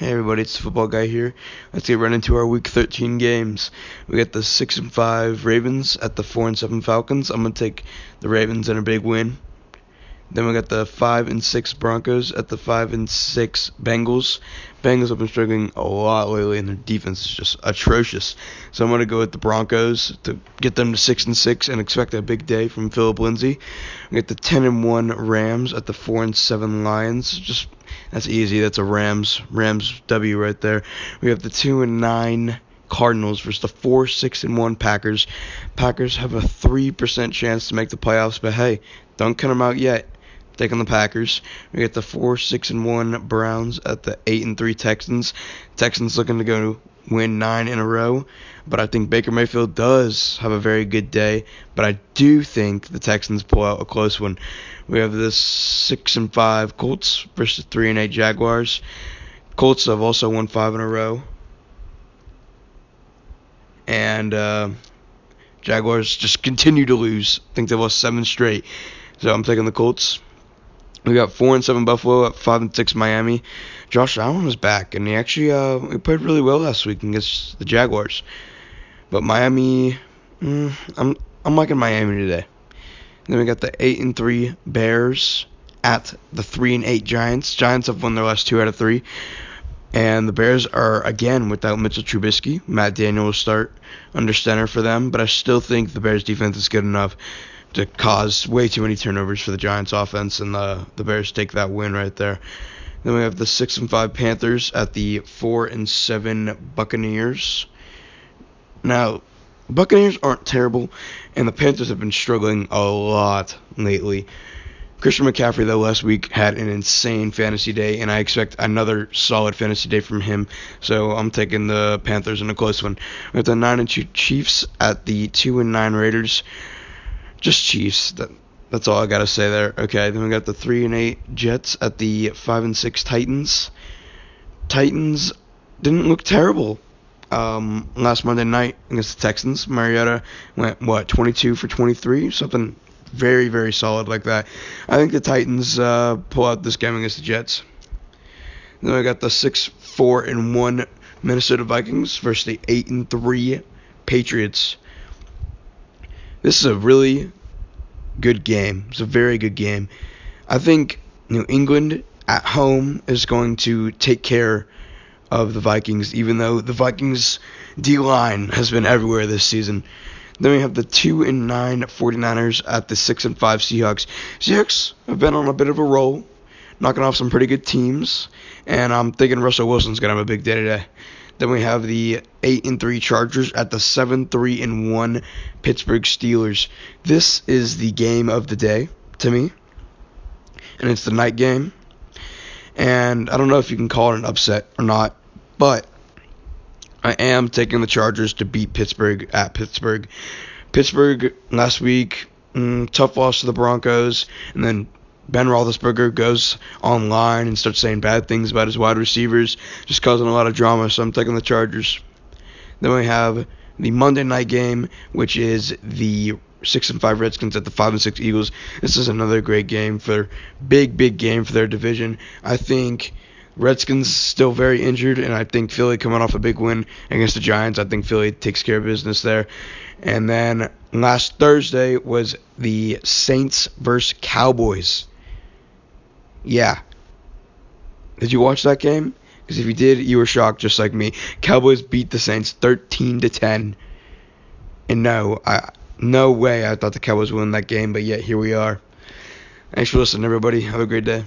Hey everybody, it's the football guy here. Let's get right into our week 13 games. We got the 6 and 5 Ravens at the 4 and 7 Falcons. I'm going to take the Ravens in a big win. Then we got the five and six Broncos at the five and six Bengals. Bengals have been struggling a lot lately, and their defense is just atrocious. So I'm gonna go with the Broncos to get them to six and six and expect a big day from Phillip Lindsay. We get the ten and one Rams at the four and seven Lions. Just that's easy. That's a Rams Rams W right there. We have the two and nine. Cardinals versus the 4 6 and 1 Packers. Packers have a 3% chance to make the playoffs, but hey, don't count them out yet taking the Packers. We get the four six and one Browns at the eight and three Texans. Texans looking to go win nine in a row, but I think Baker Mayfield does have a very good day. But I do think the Texans pull out a close one. We have this six and five Colts versus three and eight Jaguars. Colts have also won five in a row, and uh, Jaguars just continue to lose. I think they lost seven straight. So I'm taking the Colts. We got four and seven Buffalo at five and six Miami. Josh Allen is back, and he actually uh, he played really well last week against the Jaguars. But Miami, mm, I'm I'm liking Miami today. then we got the eight and three Bears at the three and eight Giants. Giants have won their last two out of three, and the Bears are again without Mitchell Trubisky. Matt Daniel will start under center for them, but I still think the Bears defense is good enough to cause way too many turnovers for the Giants offense, and the the Bears take that win right there. Then we have the six and five Panthers at the four and seven Buccaneers. Now, Buccaneers aren't terrible, and the Panthers have been struggling a lot lately. Christian McCaffrey, though, last week had an insane fantasy day, and I expect another solid fantasy day from him. So I'm taking the Panthers in a close one. We have the nine and two Chiefs at the two and nine Raiders just Chiefs. That that's all I gotta say there. Okay, then we got the three and eight Jets at the five and six Titans. Titans didn't look terrible um, last Monday night against the Texans. Mariota went what 22 for 23, something very very solid like that. I think the Titans uh, pull out this game against the Jets. Then we got the six four and one Minnesota Vikings versus the eight and three Patriots. This is a really good game. It's a very good game. I think New England at home is going to take care of the Vikings, even though the Vikings D line has been everywhere this season. Then we have the two and nine 49ers at the six and five Seahawks. Seahawks have been on a bit of a roll, knocking off some pretty good teams, and I'm thinking Russell Wilson's gonna have a big day today. Then we have the 8 and 3 Chargers at the 7 3 and 1 Pittsburgh Steelers. This is the game of the day to me. And it's the night game. And I don't know if you can call it an upset or not, but I am taking the Chargers to beat Pittsburgh at Pittsburgh. Pittsburgh last week, mm, tough loss to the Broncos, and then Ben Roethlisberger goes online and starts saying bad things about his wide receivers, just causing a lot of drama. So I'm taking the Chargers. Then we have the Monday night game, which is the six and five Redskins at the five and six Eagles. This is another great game for big, big game for their division. I think Redskins still very injured, and I think Philly coming off a big win against the Giants. I think Philly takes care of business there. And then last Thursday was the Saints versus Cowboys. Yeah. Did you watch that game? Because if you did, you were shocked just like me. Cowboys beat the Saints 13 to 10. And no, I no way I thought the Cowboys would win that game, but yet here we are. Thanks for listening, everybody. Have a great day.